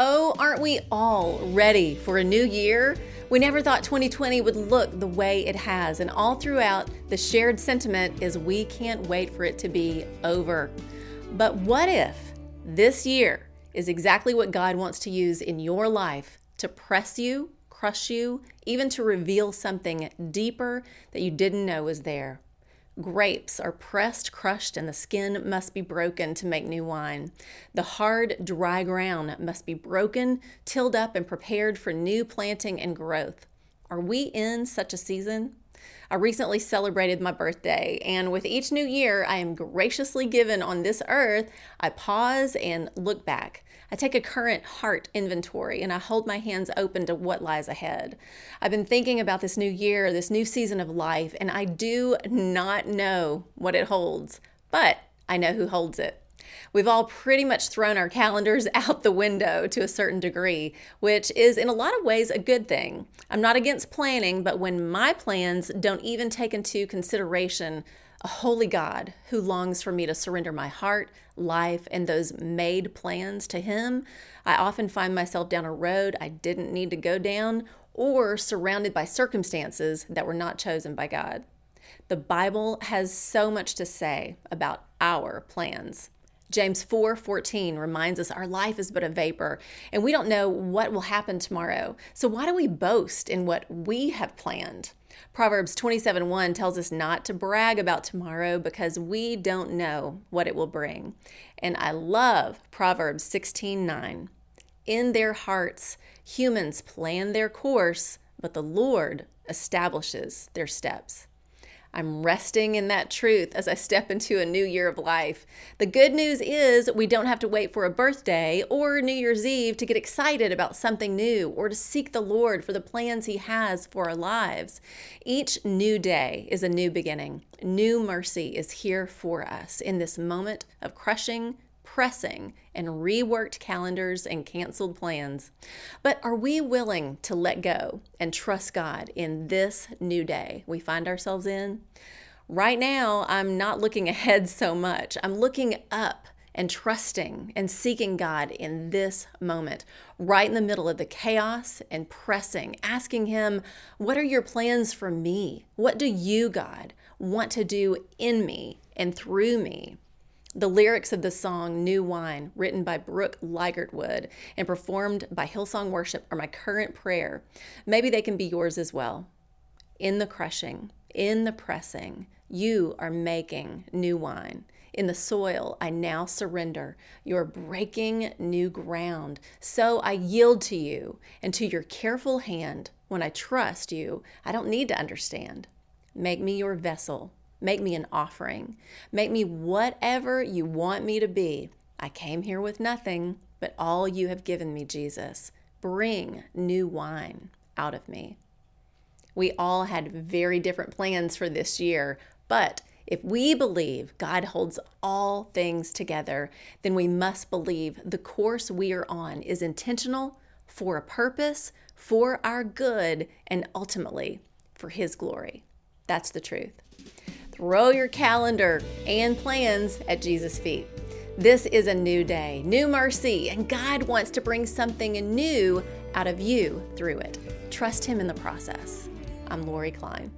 Oh, aren't we all ready for a new year? We never thought 2020 would look the way it has, and all throughout, the shared sentiment is we can't wait for it to be over. But what if this year is exactly what God wants to use in your life to press you, crush you, even to reveal something deeper that you didn't know was there? Grapes are pressed, crushed, and the skin must be broken to make new wine. The hard, dry ground must be broken, tilled up, and prepared for new planting and growth. Are we in such a season? I recently celebrated my birthday, and with each new year I am graciously given on this earth, I pause and look back. I take a current heart inventory and I hold my hands open to what lies ahead. I've been thinking about this new year, this new season of life, and I do not know what it holds, but I know who holds it. We've all pretty much thrown our calendars out the window to a certain degree, which is in a lot of ways a good thing. I'm not against planning, but when my plans don't even take into consideration a holy God who longs for me to surrender my heart, life, and those made plans to Him, I often find myself down a road I didn't need to go down or surrounded by circumstances that were not chosen by God. The Bible has so much to say about our plans. James 4 14 reminds us our life is but a vapor and we don't know what will happen tomorrow. So, why do we boast in what we have planned? Proverbs 27 1 tells us not to brag about tomorrow because we don't know what it will bring. And I love Proverbs 16 9. In their hearts, humans plan their course, but the Lord establishes their steps. I'm resting in that truth as I step into a new year of life. The good news is we don't have to wait for a birthday or New Year's Eve to get excited about something new or to seek the Lord for the plans He has for our lives. Each new day is a new beginning. New mercy is here for us in this moment of crushing, pressing and reworked calendars and canceled plans. But are we willing to let go and trust God in this new day we find ourselves in? Right now, I'm not looking ahead so much. I'm looking up and trusting and seeking God in this moment, right in the middle of the chaos and pressing, asking Him, What are your plans for me? What do you, God, want to do in me and through me? The lyrics of the song New Wine, written by Brooke Ligertwood and performed by Hillsong Worship, are my current prayer. Maybe they can be yours as well. In the crushing, in the pressing, you are making new wine. In the soil, I now surrender. You're breaking new ground. So I yield to you and to your careful hand. When I trust you, I don't need to understand. Make me your vessel Make me an offering. Make me whatever you want me to be. I came here with nothing, but all you have given me, Jesus. Bring new wine out of me. We all had very different plans for this year, but if we believe God holds all things together, then we must believe the course we are on is intentional, for a purpose, for our good, and ultimately for His glory. That's the truth. Throw your calendar and plans at Jesus' feet. This is a new day, new mercy, and God wants to bring something new out of you through it. Trust Him in the process. I'm Lori Klein.